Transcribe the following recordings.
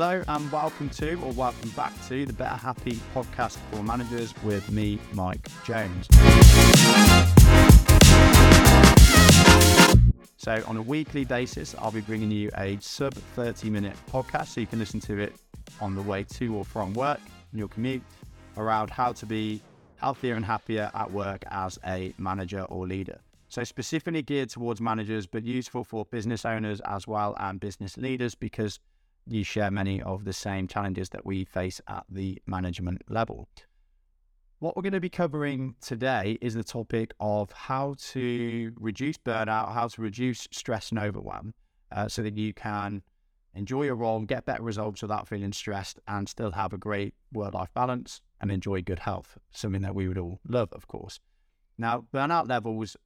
Hello and welcome to, or welcome back to, the Better Happy podcast for managers with me, Mike Jones. So, on a weekly basis, I'll be bringing you a sub 30 minute podcast so you can listen to it on the way to or from work, in your commute, around how to be healthier and happier at work as a manager or leader. So, specifically geared towards managers, but useful for business owners as well and business leaders because you share many of the same challenges that we face at the management level. What we're going to be covering today is the topic of how to reduce burnout, how to reduce stress and overwhelm uh, so that you can enjoy your role, get better results without feeling stressed, and still have a great work life balance and enjoy good health, something that we would all love, of course. Now, burnout levels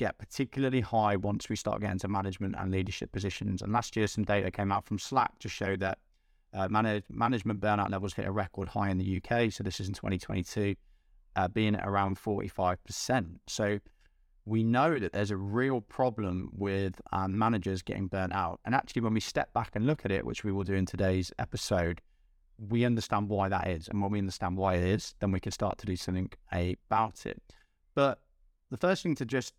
get particularly high once we start getting to management and leadership positions. And last year, some data came out from Slack to show that uh, manage, management burnout levels hit a record high in the UK. So this is in 2022, uh, being around 45%. So we know that there's a real problem with um, managers getting burnt out. And actually, when we step back and look at it, which we will do in today's episode, we understand why that is. And when we understand why it is, then we can start to do something about it. But the first thing to just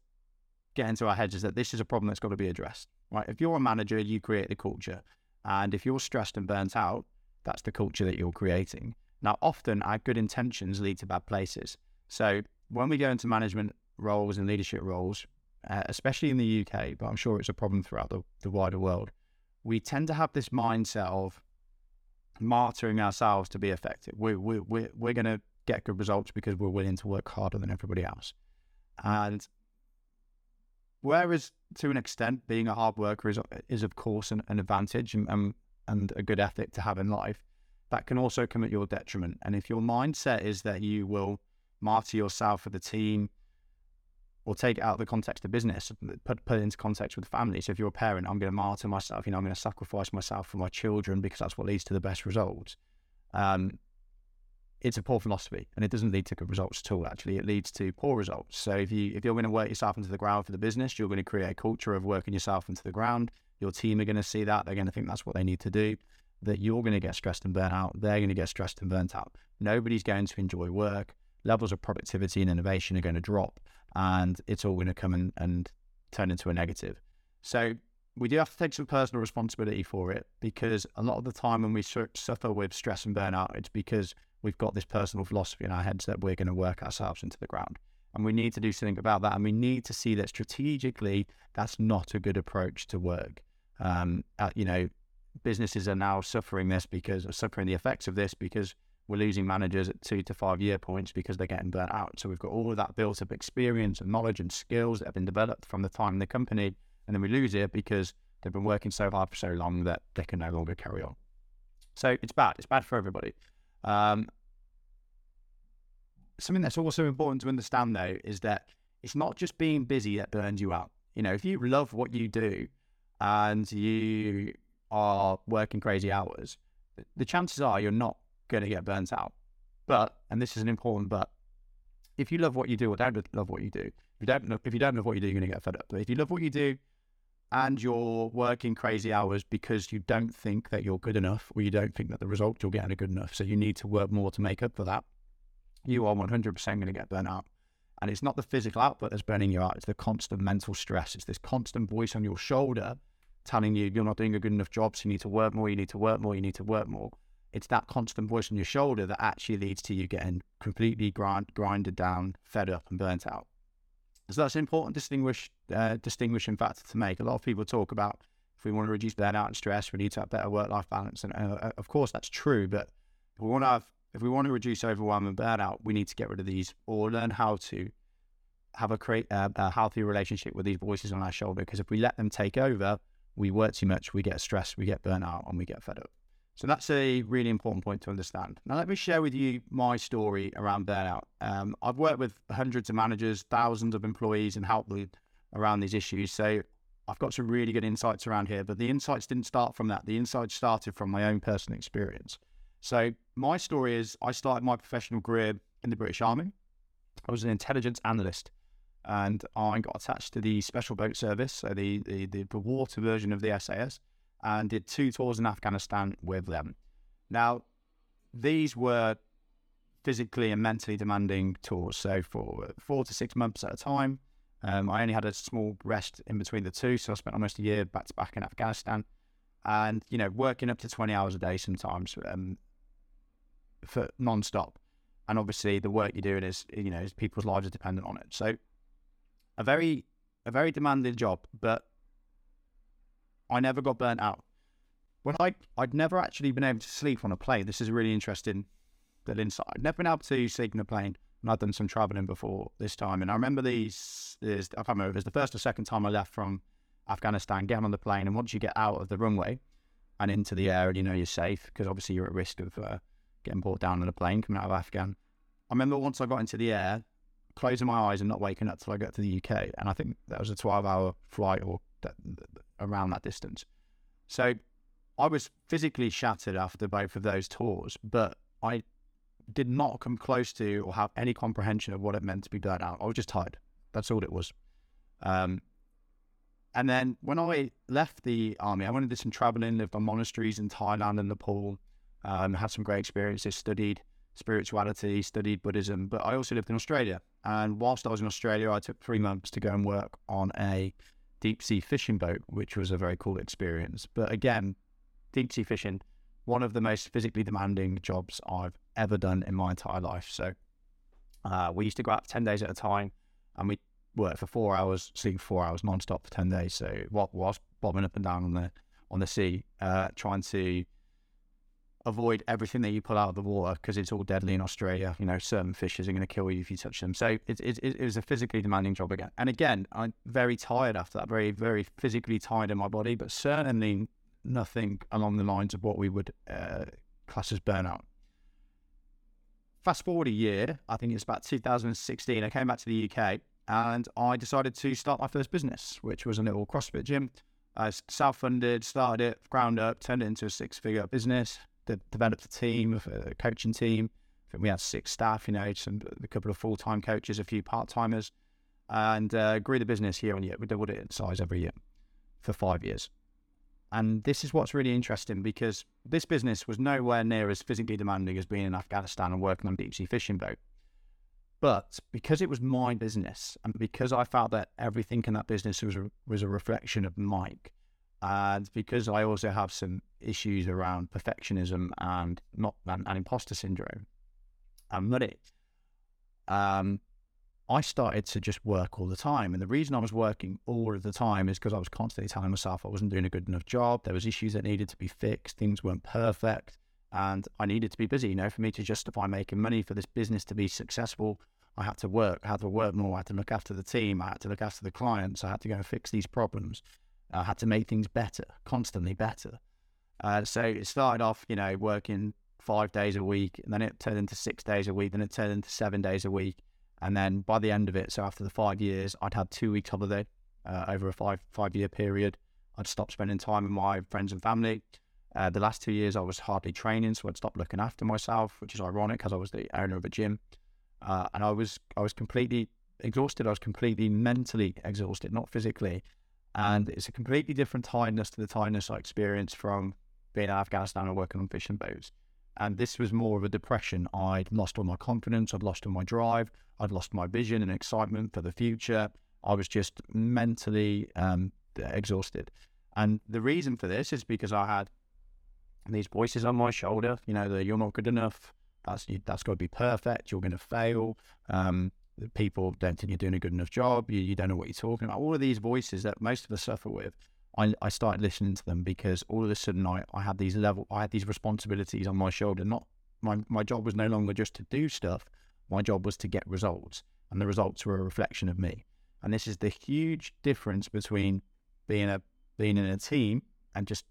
get into our heads is that this is a problem that's got to be addressed, right? If you're a manager, you create the culture. And if you're stressed and burnt out, that's the culture that you're creating. Now, often our good intentions lead to bad places. So when we go into management roles and leadership roles, uh, especially in the UK, but I'm sure it's a problem throughout the, the wider world, we tend to have this mindset of martyring ourselves to be effective. We, we, we, we're going to get good results because we're willing to work harder than everybody else. And Whereas to an extent, being a hard worker is is of course an, an advantage and, and and a good ethic to have in life. That can also come at your detriment. And if your mindset is that you will martyr yourself for the team, or take it out of the context of business, put put it into context with family. So if you're a parent, I'm going to martyr myself. You know, I'm going to sacrifice myself for my children because that's what leads to the best results. Um, it's a poor philosophy and it doesn't lead to good results at all. Actually, it leads to poor results. So if you if you're going to work yourself into the ground for the business, you're going to create a culture of working yourself into the ground. Your team are going to see that. They're going to think that's what they need to do. That you're going to get stressed and burnt out. They're going to get stressed and burnt out. Nobody's going to enjoy work. Levels of productivity and innovation are going to drop, and it's all going to come and, and turn into a negative. So we do have to take some personal responsibility for it because a lot of the time when we suffer with stress and burnout, it's because we've got this personal philosophy in our heads that we're going to work ourselves into the ground. And we need to do something about that. And we need to see that strategically, that's not a good approach to work. Um, uh, you know, businesses are now suffering this because, suffering the effects of this because we're losing managers at two to five year points because they're getting burnt out. So we've got all of that built up experience and knowledge and skills that have been developed from the time in the company. And then we lose it because they've been working so hard for so long that they can no longer carry on. So it's bad. It's bad for everybody. Um, something that's also important to understand, though, is that it's not just being busy that burns you out. You know, if you love what you do and you are working crazy hours, the chances are you're not going to get burnt out. But, and this is an important but, if you love what you do or don't love what you do, if you don't, if you don't love what you do, you're going to get fed up. But if you love what you do and you're working crazy hours because you don't think that you're good enough or you don't think that the results you're getting are good enough. So you need to work more to make up for that. You are 100% going to get burnt out. And it's not the physical output that's burning you out, it's the constant mental stress. It's this constant voice on your shoulder telling you you're not doing a good enough job, so you need to work more, you need to work more, you need to work more. It's that constant voice on your shoulder that actually leads to you getting completely grind, grinded down, fed up, and burnt out. So that's an important distinguish, uh, distinguishing factor to make. A lot of people talk about if we want to reduce burnout and stress, we need to have better work-life balance, and uh, of course that's true. But if we want to have, if we want to reduce overwhelm and burnout, we need to get rid of these or learn how to have a create uh, a healthy relationship with these voices on our shoulder. Because if we let them take over, we work too much, we get stressed, we get burnout, and we get fed up. So that's a really important point to understand. Now, let me share with you my story around burnout. Um, I've worked with hundreds of managers, thousands of employees, and helped them around these issues. So I've got some really good insights around here, but the insights didn't start from that. The insights started from my own personal experience. So my story is I started my professional career in the British Army. I was an intelligence analyst and I got attached to the Special Boat Service, so the, the, the water version of the SAS and did two tours in Afghanistan with them. Now, these were physically and mentally demanding tours. So for four to six months at a time. Um, I only had a small rest in between the two, so I spent almost a year back to back in Afghanistan, and you know working up to twenty hours a day sometimes um, for non-stop. And obviously, the work you're doing is you know people's lives are dependent on it. So a very a very demanding job, but I never got burnt out. When I I'd never actually been able to sleep on a plane. This is a really interesting little insight. I'd never been able to sleep in a plane and I'd done some traveling before this time. And I remember these, this, I can't remember, it was the first or second time I left from Afghanistan, getting on the plane. And once you get out of the runway and into the air and you know you're safe, because obviously you're at risk of uh, getting brought down on a plane coming out of Afghan. I remember once I got into the air, closing my eyes and not waking up till I got to the UK. And I think that was a 12 hour flight or around that distance. So I was physically shattered after both of those tours, but I did not come close to or have any comprehension of what it meant to be burnt out. I was just tired. That's all it was. Um, and then when I left the army, I went and did some traveling, lived on monasteries in Thailand and Nepal, um, had some great experiences, studied spirituality, studied Buddhism, but I also lived in Australia. And whilst I was in Australia, I took three months to go and work on a deep sea fishing boat, which was a very cool experience. But again, deep sea fishing, one of the most physically demanding jobs I've ever done in my entire life. So uh, we used to go out for 10 days at a time and we work for four hours, sleep four hours non-stop for 10 days. So whilst bobbing up and down on the, on the sea, uh, trying to avoid everything that you pull out of the water because it's all deadly in Australia. You know, certain fishes are going to kill you if you touch them. So it, it, it was a physically demanding job again. And again, I'm very tired after that, very, very physically tired in my body, but certainly nothing along the lines of what we would uh, class as burnout fast forward a year, I think it's about 2016, I came back to the UK and I decided to start my first business, which was a little CrossFit gym. I self funded, started it, ground up, turned it into a six figure business, developed a team, a coaching team. I think we had six staff, you know, some, a couple of full time coaches, a few part timers, and uh, grew the business year on year. We doubled it in size every year for five years. And this is what's really interesting because this business was nowhere near as physically demanding as being in Afghanistan and working on a deep sea fishing boat. But because it was my business and because I felt that everything in that business was a, was a reflection of Mike, and because I also have some issues around perfectionism and not and, and imposter syndrome and money, um, I started to just work all the time. And the reason I was working all of the time is because I was constantly telling myself I wasn't doing a good enough job. There was issues that needed to be fixed. Things weren't perfect. And I needed to be busy, you know, for me to justify making money for this business to be successful. I had to work, I had to work more. I had to look after the team. I had to look after the clients. I had to go and fix these problems. I had to make things better, constantly better. Uh, so it started off, you know, working five days a week, and then it turned into six days a week, then it turned into seven days a week. And then by the end of it, so after the five years, I'd had two weeks holiday uh, over a five five year period. I'd stopped spending time with my friends and family. Uh, the last two years, I was hardly training, so I'd stopped looking after myself, which is ironic because I was the owner of a gym, uh, and I was I was completely exhausted. I was completely mentally exhausted, not physically, and it's a completely different tiredness to the tiredness I experienced from being in Afghanistan and working on fishing boats. And this was more of a depression. I'd lost all my confidence. I'd lost all my drive. I'd lost my vision and excitement for the future. I was just mentally um, exhausted. And the reason for this is because I had these voices on my shoulder, you know, that you're not good enough. That's that's got to be perfect. You're going to fail. Um, people don't think you're doing a good enough job. You, you don't know what you're talking about. All of these voices that most of us suffer with. I, I started listening to them because all of a sudden I, I had these level I had these responsibilities on my shoulder. Not my my job was no longer just to do stuff. My job was to get results, and the results were a reflection of me. And this is the huge difference between being a being in a team and just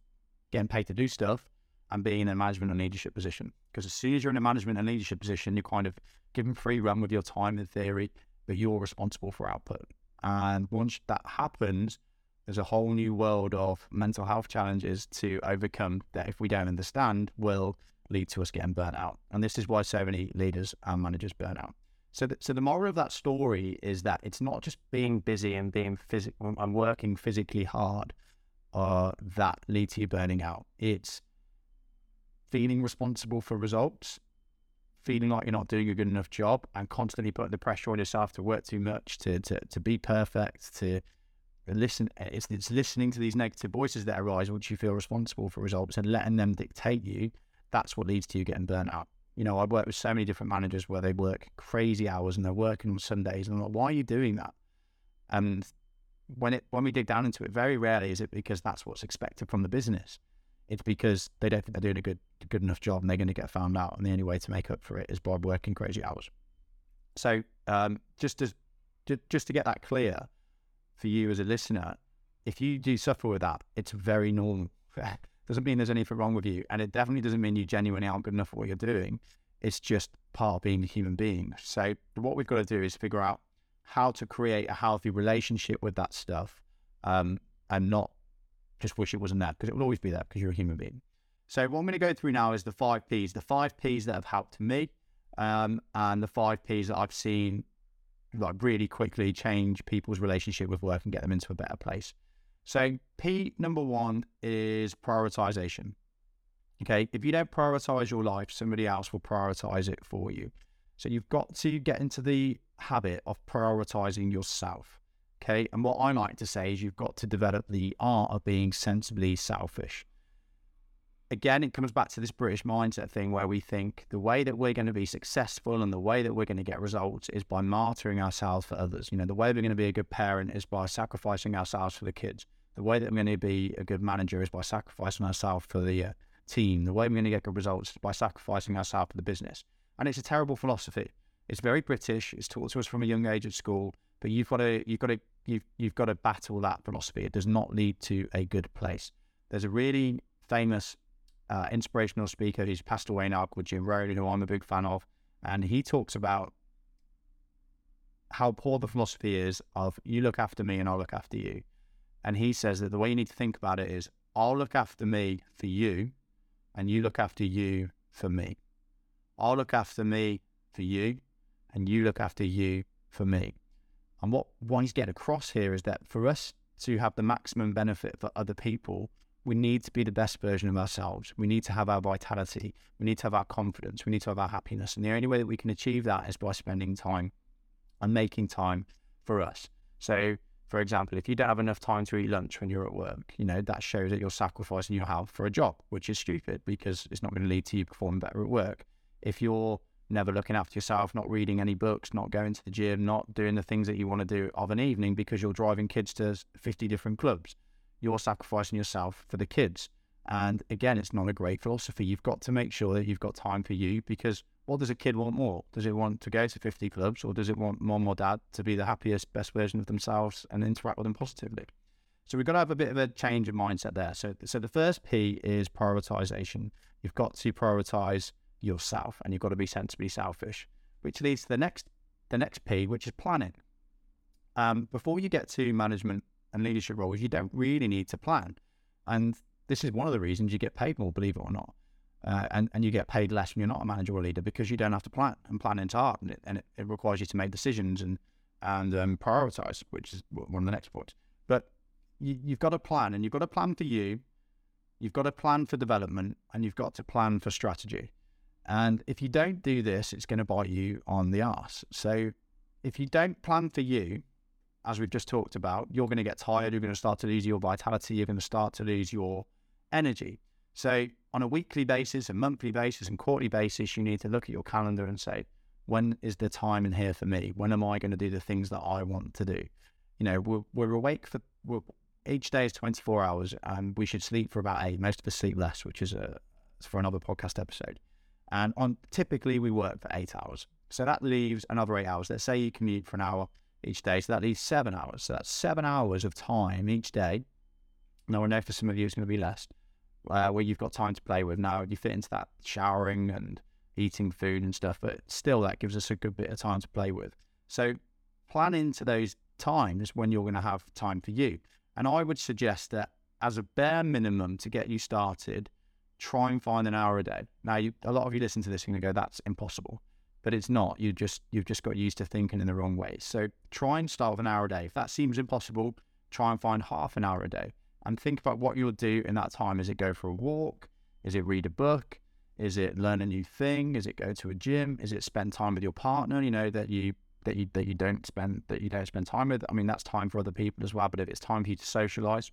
getting paid to do stuff and being in a management and leadership position. Because as soon as you're in a management and leadership position, you're kind of given free run with your time in theory, but you're responsible for output. And once that happens, there's a whole new world of mental health challenges to overcome that if we don't understand will lead to us getting burnt out. And this is why so many leaders and managers burn out. So, the, so the moral of that story is that it's not just being busy and being physical and working physically hard, uh, that lead to you burning out. It's feeling responsible for results, feeling like you're not doing a good enough job, and constantly putting the pressure on yourself to work too much, to to, to be perfect, to listen. It's, it's listening to these negative voices that arise once you feel responsible for results and letting them dictate you. That's what leads to you getting burnt out. You know, I've worked with so many different managers where they work crazy hours and they're working on Sundays, and I'm like, why are you doing that? And when it when we dig down into it, very rarely is it because that's what's expected from the business. It's because they don't think they're doing a good good enough job and they're going to get found out. And the only way to make up for it is by working crazy hours. So um, just to just to get that clear for you as a listener, if you do suffer with that, it's very normal. doesn't mean there's anything wrong with you, and it definitely doesn't mean you genuinely aren't good enough for what you're doing. It's just part of being a human being. So what we've got to do is figure out how to create a healthy relationship with that stuff um, and not just wish it wasn't there because it will always be there because you're a human being. So what I'm going to go through now is the five P's, the five P's that have helped me um, and the five P's that I've seen like really quickly change people's relationship with work and get them into a better place. So P number one is prioritization. Okay, if you don't prioritize your life, somebody else will prioritize it for you. So you've got to get into the habit of prioritizing yourself. Okay. And what I like to say is you've got to develop the art of being sensibly selfish. Again, it comes back to this British mindset thing where we think the way that we're going to be successful and the way that we're going to get results is by martyring ourselves for others. You know, the way we're going to be a good parent is by sacrificing ourselves for the kids. The way that we're going to be a good manager is by sacrificing ourselves for the uh, team. The way we're going to get good results is by sacrificing ourselves for the business. And it's a terrible philosophy. It's very British. It's taught to us from a young age at school. But you've got to you've got to you've you've got to battle that philosophy. It does not lead to a good place. There's a really famous uh, inspirational speaker who's passed away now called Jim Rohn, who I'm a big fan of, and he talks about how poor the philosophy is of you look after me and I'll look after you. And he says that the way you need to think about it is I'll look after me for you and you look after you for me. I'll look after me for you and you look after you for me. And what what he's getting across here is that for us to have the maximum benefit for other people, we need to be the best version of ourselves. We need to have our vitality. We need to have our confidence. We need to have our happiness. And the only way that we can achieve that is by spending time and making time for us. So, for example, if you don't have enough time to eat lunch when you're at work, you know, that shows that you're sacrificing your health for a job, which is stupid because it's not going to lead to you performing better at work. If you're never looking after yourself, not reading any books, not going to the gym, not doing the things that you want to do of an evening because you're driving kids to 50 different clubs. You're sacrificing yourself for the kids. And again, it's not a great philosophy. You've got to make sure that you've got time for you because what does a kid want more? Does it want to go to 50 clubs or does it want mom or dad to be the happiest, best version of themselves and interact with them positively? So we've got to have a bit of a change of mindset there. So, so the first P is prioritization. You've got to prioritize yourself and you've got to be sensibly selfish, which leads to the next the next P, which is planning. Um, before you get to management and leadership roles, you don't really need to plan. And this is one of the reasons you get paid more, believe it or not. Uh, and, and you get paid less when you're not a manager or leader because you don't have to plan and planning's hard and it, and it, it requires you to make decisions and and um, prioritize, which is one of the next points. But you, you've got to plan and you've got to plan for you, you've got to plan for development, and you've got to plan for strategy. And if you don't do this, it's going to bite you on the ass. So if you don't plan for you, as we've just talked about, you're going to get tired. You're going to start to lose your vitality. You're going to start to lose your energy. So on a weekly basis, a monthly basis, and quarterly basis, you need to look at your calendar and say, when is the time in here for me? When am I going to do the things that I want to do? You know, we're, we're awake for we're, each day is 24 hours, and we should sleep for about eight. Most of us sleep less, which is a for another podcast episode. And on typically we work for eight hours. So that leaves another eight hours. Let's say you commute for an hour each day. So that leaves seven hours. So that's seven hours of time each day. Now I know for some of you it's going to be less, uh, where you've got time to play with. Now you fit into that showering and eating food and stuff, but still that gives us a good bit of time to play with. So plan into those times when you're going to have time for you. And I would suggest that as a bare minimum to get you started, try and find an hour a day. Now, you, a lot of you listen to this and you go, "That's impossible," but it's not. You just you've just got used to thinking in the wrong way. So try and start with an hour a day. If that seems impossible, try and find half an hour a day. and think about what you'll do in that time. Is it go for a walk? Is it read a book? Is it learn a new thing? Is it go to a gym? Is it spend time with your partner? You know that you that you that you don't spend that you don't spend time with. I mean, that's time for other people as well. But if it's time for you to socialize,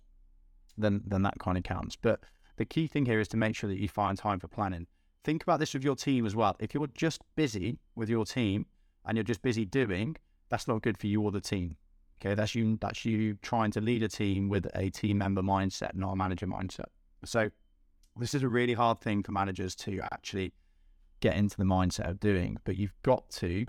then then that kind of counts. But the key thing here is to make sure that you find time for planning. Think about this with your team as well. If you're just busy with your team and you're just busy doing, that's not good for you or the team. Okay, that's you that's you trying to lead a team with a team member mindset, not a manager mindset. So this is a really hard thing for managers to actually get into the mindset of doing, but you've got to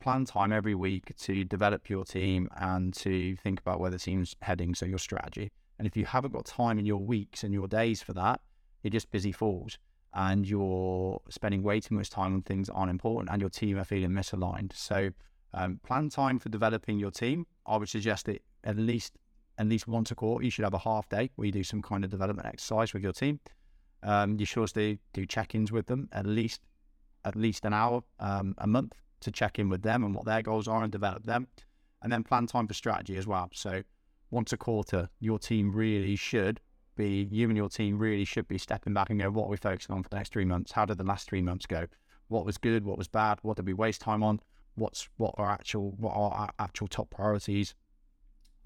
plan time every week to develop your team and to think about where the team's heading, so your strategy. And if you haven't got time in your weeks and your days for that, you're just busy fools and you're spending way too much time on things that aren't important and your team are feeling misaligned. So um, plan time for developing your team. I would suggest that at least at least once a quarter you should have a half day where you do some kind of development exercise with your team. Um, you should also do check-ins with them at least at least an hour um, a month to check in with them and what their goals are and develop them, and then plan time for strategy as well. So once a quarter, your team really should be you and your team really should be stepping back and go, what are we focusing on for the next three months? How did the last three months go? What was good? What was bad? What did we waste time on? What's what are actual what are our actual top priorities?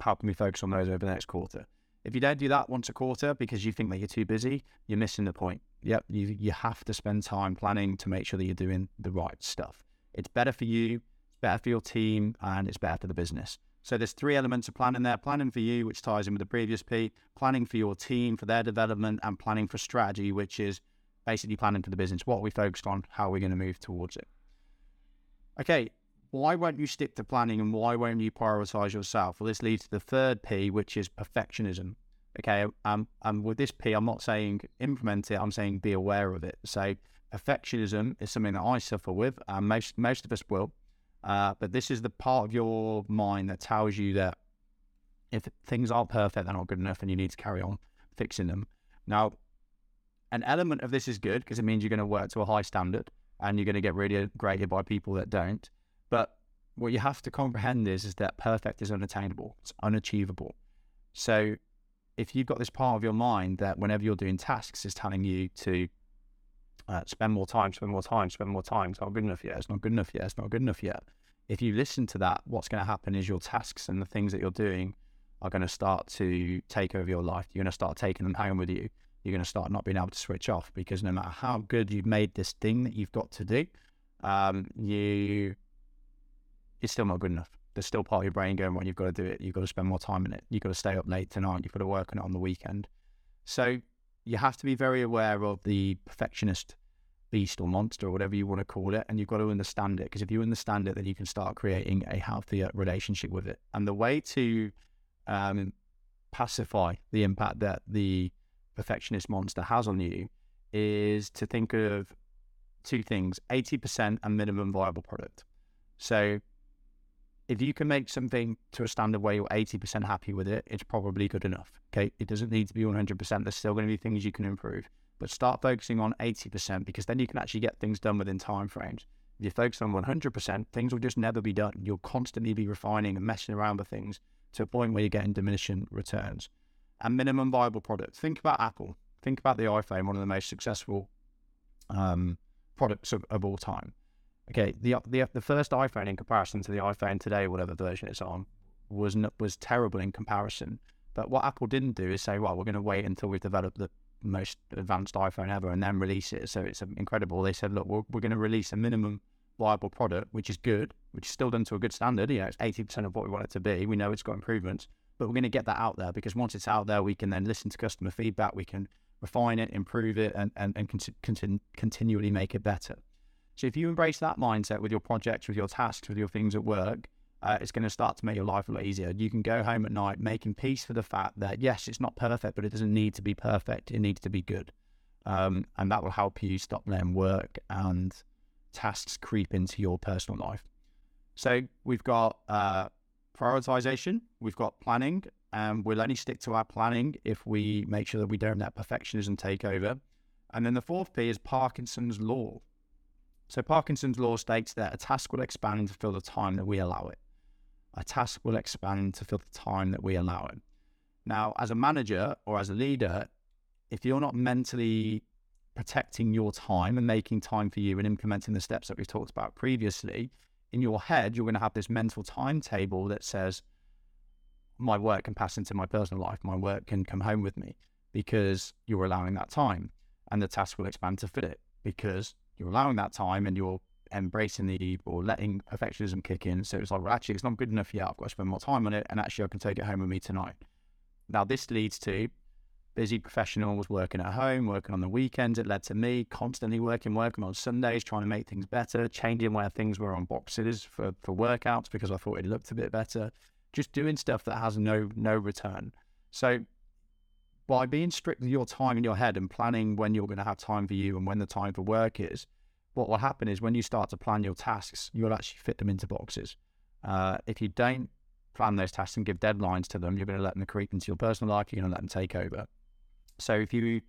How can we focus on those over the next quarter? If you don't do that once a quarter because you think that you're too busy, you're missing the point. Yep, you you have to spend time planning to make sure that you're doing the right stuff. It's better for you, it's better for your team, and it's better for the business. So there's three elements of planning there. Planning for you, which ties in with the previous P, planning for your team, for their development, and planning for strategy, which is basically planning for the business. What are we focused on? How are we going to move towards it? Okay, why won't you stick to planning and why won't you prioritize yourself? Well, this leads to the third P, which is perfectionism. Okay, um, and with this P, I'm not saying implement it, I'm saying be aware of it. So perfectionism is something that I suffer with, and most most of us will. Uh, but this is the part of your mind that tells you that if things aren't perfect, they're not good enough, and you need to carry on fixing them. Now, an element of this is good because it means you're going to work to a high standard, and you're going to get really graded by people that don't. But what you have to comprehend is, is that perfect is unattainable. It's unachievable. So if you've got this part of your mind that whenever you're doing tasks is telling you to uh, spend more time, spend more time, spend more time, it's not good enough yet, it's not good enough yet, it's not good enough yet. If you listen to that, what's going to happen is your tasks and the things that you're doing are going to start to take over your life. You're going to start taking them home with you. You're going to start not being able to switch off because no matter how good you've made this thing that you've got to do, um, you it's still not good enough. There's still part of your brain going, well, you've got to do it. You've got to spend more time in it. You've got to stay up late tonight. You've got to work on it on the weekend. So you have to be very aware of the perfectionist beast or monster or whatever you want to call it. And you've got to understand it because if you understand it, then you can start creating a healthier relationship with it. And the way to um, pacify the impact that the perfectionist monster has on you is to think of two things 80% and minimum viable product. So if you can make something to a standard where you're 80% happy with it, it's probably good enough. Okay. It doesn't need to be 100%. There's still going to be things you can improve, but start focusing on 80% because then you can actually get things done within time frames. If you focus on 100%, things will just never be done. You'll constantly be refining and messing around with things to a point where you're getting diminishing returns. And minimum viable product. Think about Apple. Think about the iPhone, one of the most successful um, products of, of all time okay, the the the first iPhone in comparison to the iPhone today, whatever version it's on, was was terrible in comparison. But what Apple didn't do is say, well, we're going to wait until we've developed the most advanced iPhone ever and then release it. So it's um, incredible. They said, look, we're, we're going to release a minimum viable product, which is good, which is still done to a good standard. You know, it's 80% of what we want it to be. We know it's got improvements, but we're going to get that out there because once it's out there, we can then listen to customer feedback. We can refine it, improve it, and, and, and con- continually make it better. So if you embrace that mindset with your projects, with your tasks, with your things at work, uh, it's going to start to make your life a lot easier. You can go home at night making peace for the fact that yes, it's not perfect, but it doesn't need to be perfect. It needs to be good, um, and that will help you stop letting work and tasks creep into your personal life. So we've got uh, prioritization, we've got planning, and we'll only stick to our planning if we make sure that we don't let perfectionism take over. And then the fourth P is Parkinson's law. So Parkinson's law states that a task will expand to fill the time that we allow it. A task will expand to fill the time that we allow it. Now, as a manager or as a leader, if you're not mentally protecting your time and making time for you and implementing the steps that we've talked about previously, in your head, you're going to have this mental timetable that says, my work can pass into my personal life, my work can come home with me because you're allowing that time. And the task will expand to fit it because you're allowing that time and you're embracing the or letting perfectionism kick in. So it's like, well, actually, it's not good enough yet. I've got to spend more time on it. And actually, I can take it home with me tonight. Now, this leads to busy professionals working at home, working on the weekends. It led to me constantly working, working on Sundays, trying to make things better, changing where things were on boxes for, for workouts because I thought it looked a bit better. Just doing stuff that has no no return. So by being strict with your time in your head and planning when you're going to have time for you and when the time for work is, what will happen is when you start to plan your tasks, you'll actually fit them into boxes. Uh, if you don't plan those tasks and give deadlines to them, you're going to let them creep into your personal life. You're going to let them take over. So if you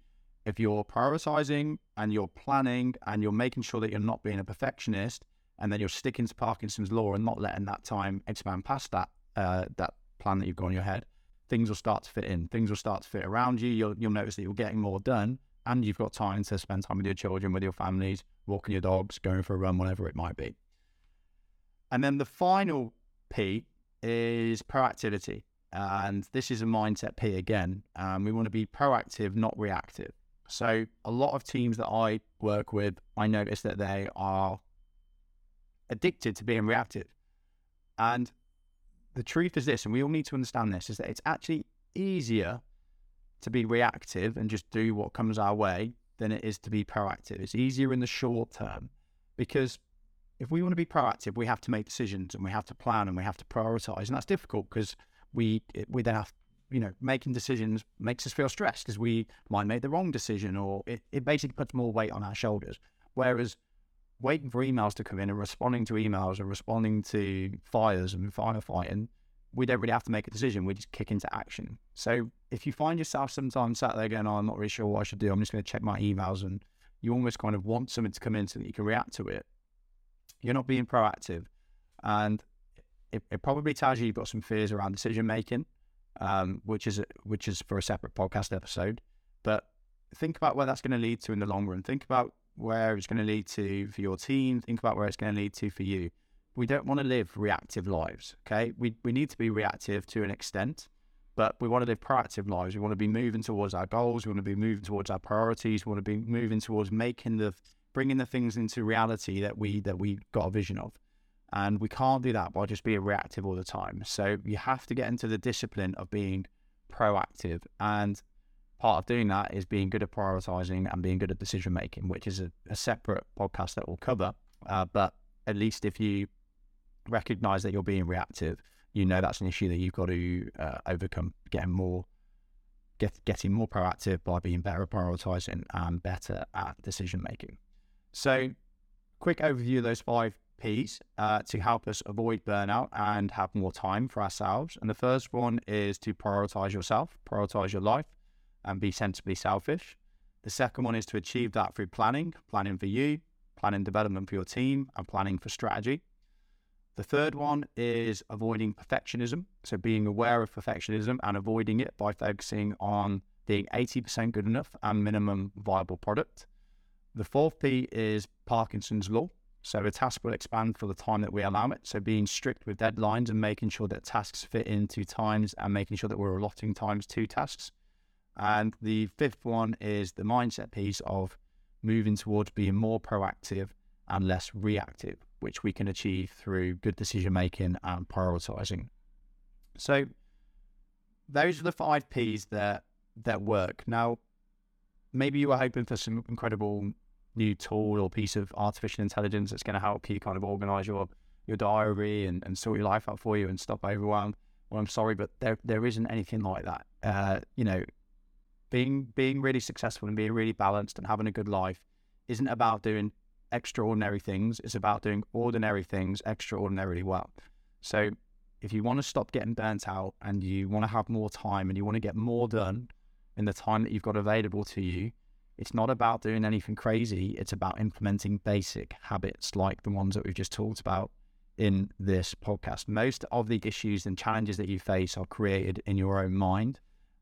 if you're prioritizing and you're planning and you're making sure that you're not being a perfectionist, and then you're sticking to Parkinson's law and not letting that time expand past that uh, that plan that you've got in your head, things will start to fit in. Things will start to fit around you. You'll you'll notice that you're getting more done, and you've got time to spend time with your children, with your families, walking your dogs, going for a run, whatever it might be. And then the final P is proactivity. And this is a mindset P again. Um, we want to be proactive, not reactive. So, a lot of teams that I work with, I notice that they are addicted to being reactive. And the truth is this, and we all need to understand this, is that it's actually easier to be reactive and just do what comes our way than it is to be proactive. It's easier in the short term because if we want to be proactive, we have to make decisions and we have to plan and we have to prioritize. And that's difficult because we we then have you know making decisions makes us feel stressed because we might make the wrong decision or it, it basically puts more weight on our shoulders. Whereas waiting for emails to come in and responding to emails and responding to fires and firefighting, we don't really have to make a decision. We just kick into action. So if you find yourself sometimes sat there going, oh, I'm not really sure what I should do. I'm just going to check my emails and you almost kind of want something to come in so that you can react to it. You're not being proactive. And it, it probably tells you you've got some fears around decision making, um, which is which is for a separate podcast episode. But think about where that's going to lead to in the long run. Think about where it's going to lead to for your team. Think about where it's going to lead to for you. We don't want to live reactive lives. Okay, we we need to be reactive to an extent, but we want to live proactive lives. We want to be moving towards our goals. We want to be moving towards our priorities. We want to be moving towards making the bringing the things into reality that we that we got a vision of. And we can't do that by just being reactive all the time. So you have to get into the discipline of being proactive. And part of doing that is being good at prioritizing and being good at decision making, which is a, a separate podcast that we'll cover. Uh, but at least if you recognize that you're being reactive, you know that's an issue that you've got to uh, overcome. Getting more, get, getting more proactive by being better at prioritizing and better at decision making. So, quick overview of those five P's uh, to help us avoid burnout and have more time for ourselves. And the first one is to prioritize yourself, prioritize your life, and be sensibly selfish. The second one is to achieve that through planning, planning for you, planning development for your team, and planning for strategy. The third one is avoiding perfectionism. So being aware of perfectionism and avoiding it by focusing on being 80% good enough and minimum viable product. The fourth P is Parkinson's law. So a task will expand for the time that we allow it. So being strict with deadlines and making sure that tasks fit into times and making sure that we're allotting times to tasks. And the fifth one is the mindset piece of moving towards being more proactive and less reactive, which we can achieve through good decision making and prioritizing. So those are the five P's that that work. Now, maybe you are hoping for some incredible new tool or piece of artificial intelligence that's going to help you kind of organize your your diary and, and sort your life out for you and stop overwhelm. Well, I'm sorry, but there there isn't anything like that. Uh, you know, being being really successful and being really balanced and having a good life isn't about doing extraordinary things. It's about doing ordinary things extraordinarily well. So if you want to stop getting burnt out and you want to have more time and you want to get more done in the time that you've got available to you, it's not about doing anything crazy. It's about implementing basic habits like the ones that we've just talked about in this podcast. Most of the issues and challenges that you face are created in your own mind.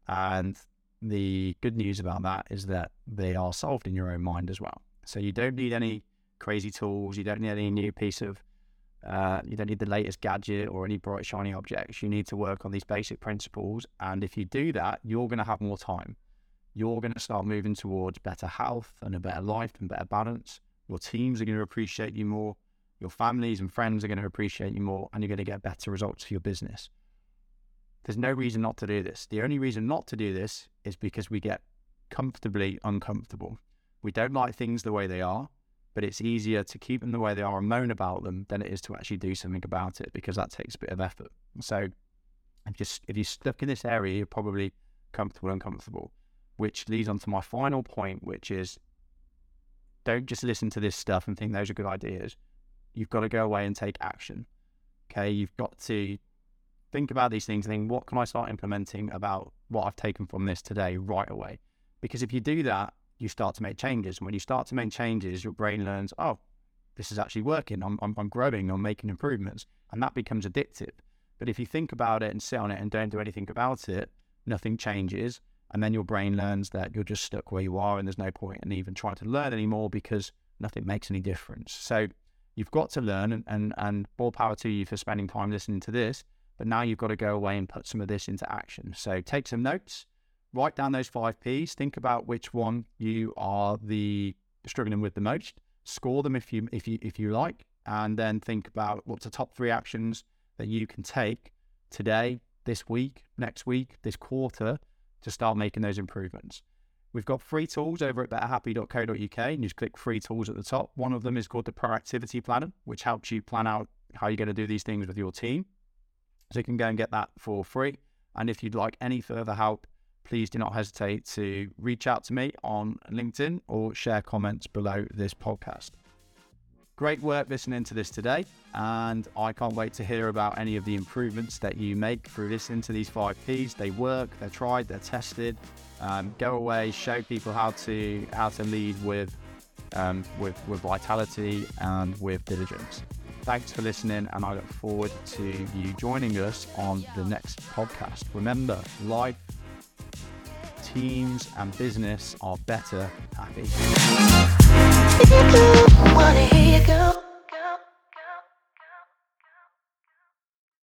And the good news about that is that they are solved in your own mind as well. So you don't need any crazy tools. You don't need any new piece of, uh, you don't need the latest gadget or any bright, shiny objects. You need to work on these basic principles. And if you do that, you're going to have more time. You're going to start moving towards better health and a better life and better balance. Your teams are going to appreciate you more. Your families and friends are going to appreciate you more, and you're going to get better results for your business. There's no reason not to do this. The only reason not to do this is because we get comfortably uncomfortable. We don't like things the way they are, but it's easier to keep them the way they are and moan about them than it is to actually do something about it because that takes a bit of effort. So if you're, if you're stuck in this area, you're probably comfortable uncomfortable, which leads on to my final point, which is don't just listen to this stuff and think those are good ideas. You've got to go away and take action. Okay. You've got to think about these things and think, what can I start implementing about what I've taken from this today right away? Because if you do that, you start to make changes. And when you start to make changes, your brain learns, oh, this is actually working. I'm, I'm, I'm growing, I'm making improvements. And that becomes addictive. But if you think about it and sit on it and don't do anything about it, nothing changes. And then your brain learns that you're just stuck where you are and there's no point in even trying to learn anymore because nothing makes any difference. So you've got to learn and, and, and more power to you for spending time listening to this. But now you've got to go away and put some of this into action. So take some notes, write down those five P's, think about which one you are the struggling with the most, score them if you if you if you like, and then think about what's the top three actions that you can take today, this week, next week, this quarter to start making those improvements. We've got free tools over at betterhappy.co.uk and you just click free tools at the top. One of them is called the Proactivity Planner, which helps you plan out how you're going to do these things with your team. So you can go and get that for free. And if you'd like any further help, please do not hesitate to reach out to me on LinkedIn or share comments below this podcast. Great work listening to this today, and I can't wait to hear about any of the improvements that you make through listening to these five P's. They work, they're tried, they're tested. Um, go away, show people how to how to lead with um, with with vitality and with diligence. Thanks for listening, and I look forward to you joining us on the next podcast. Remember, life, teams, and business are better happy.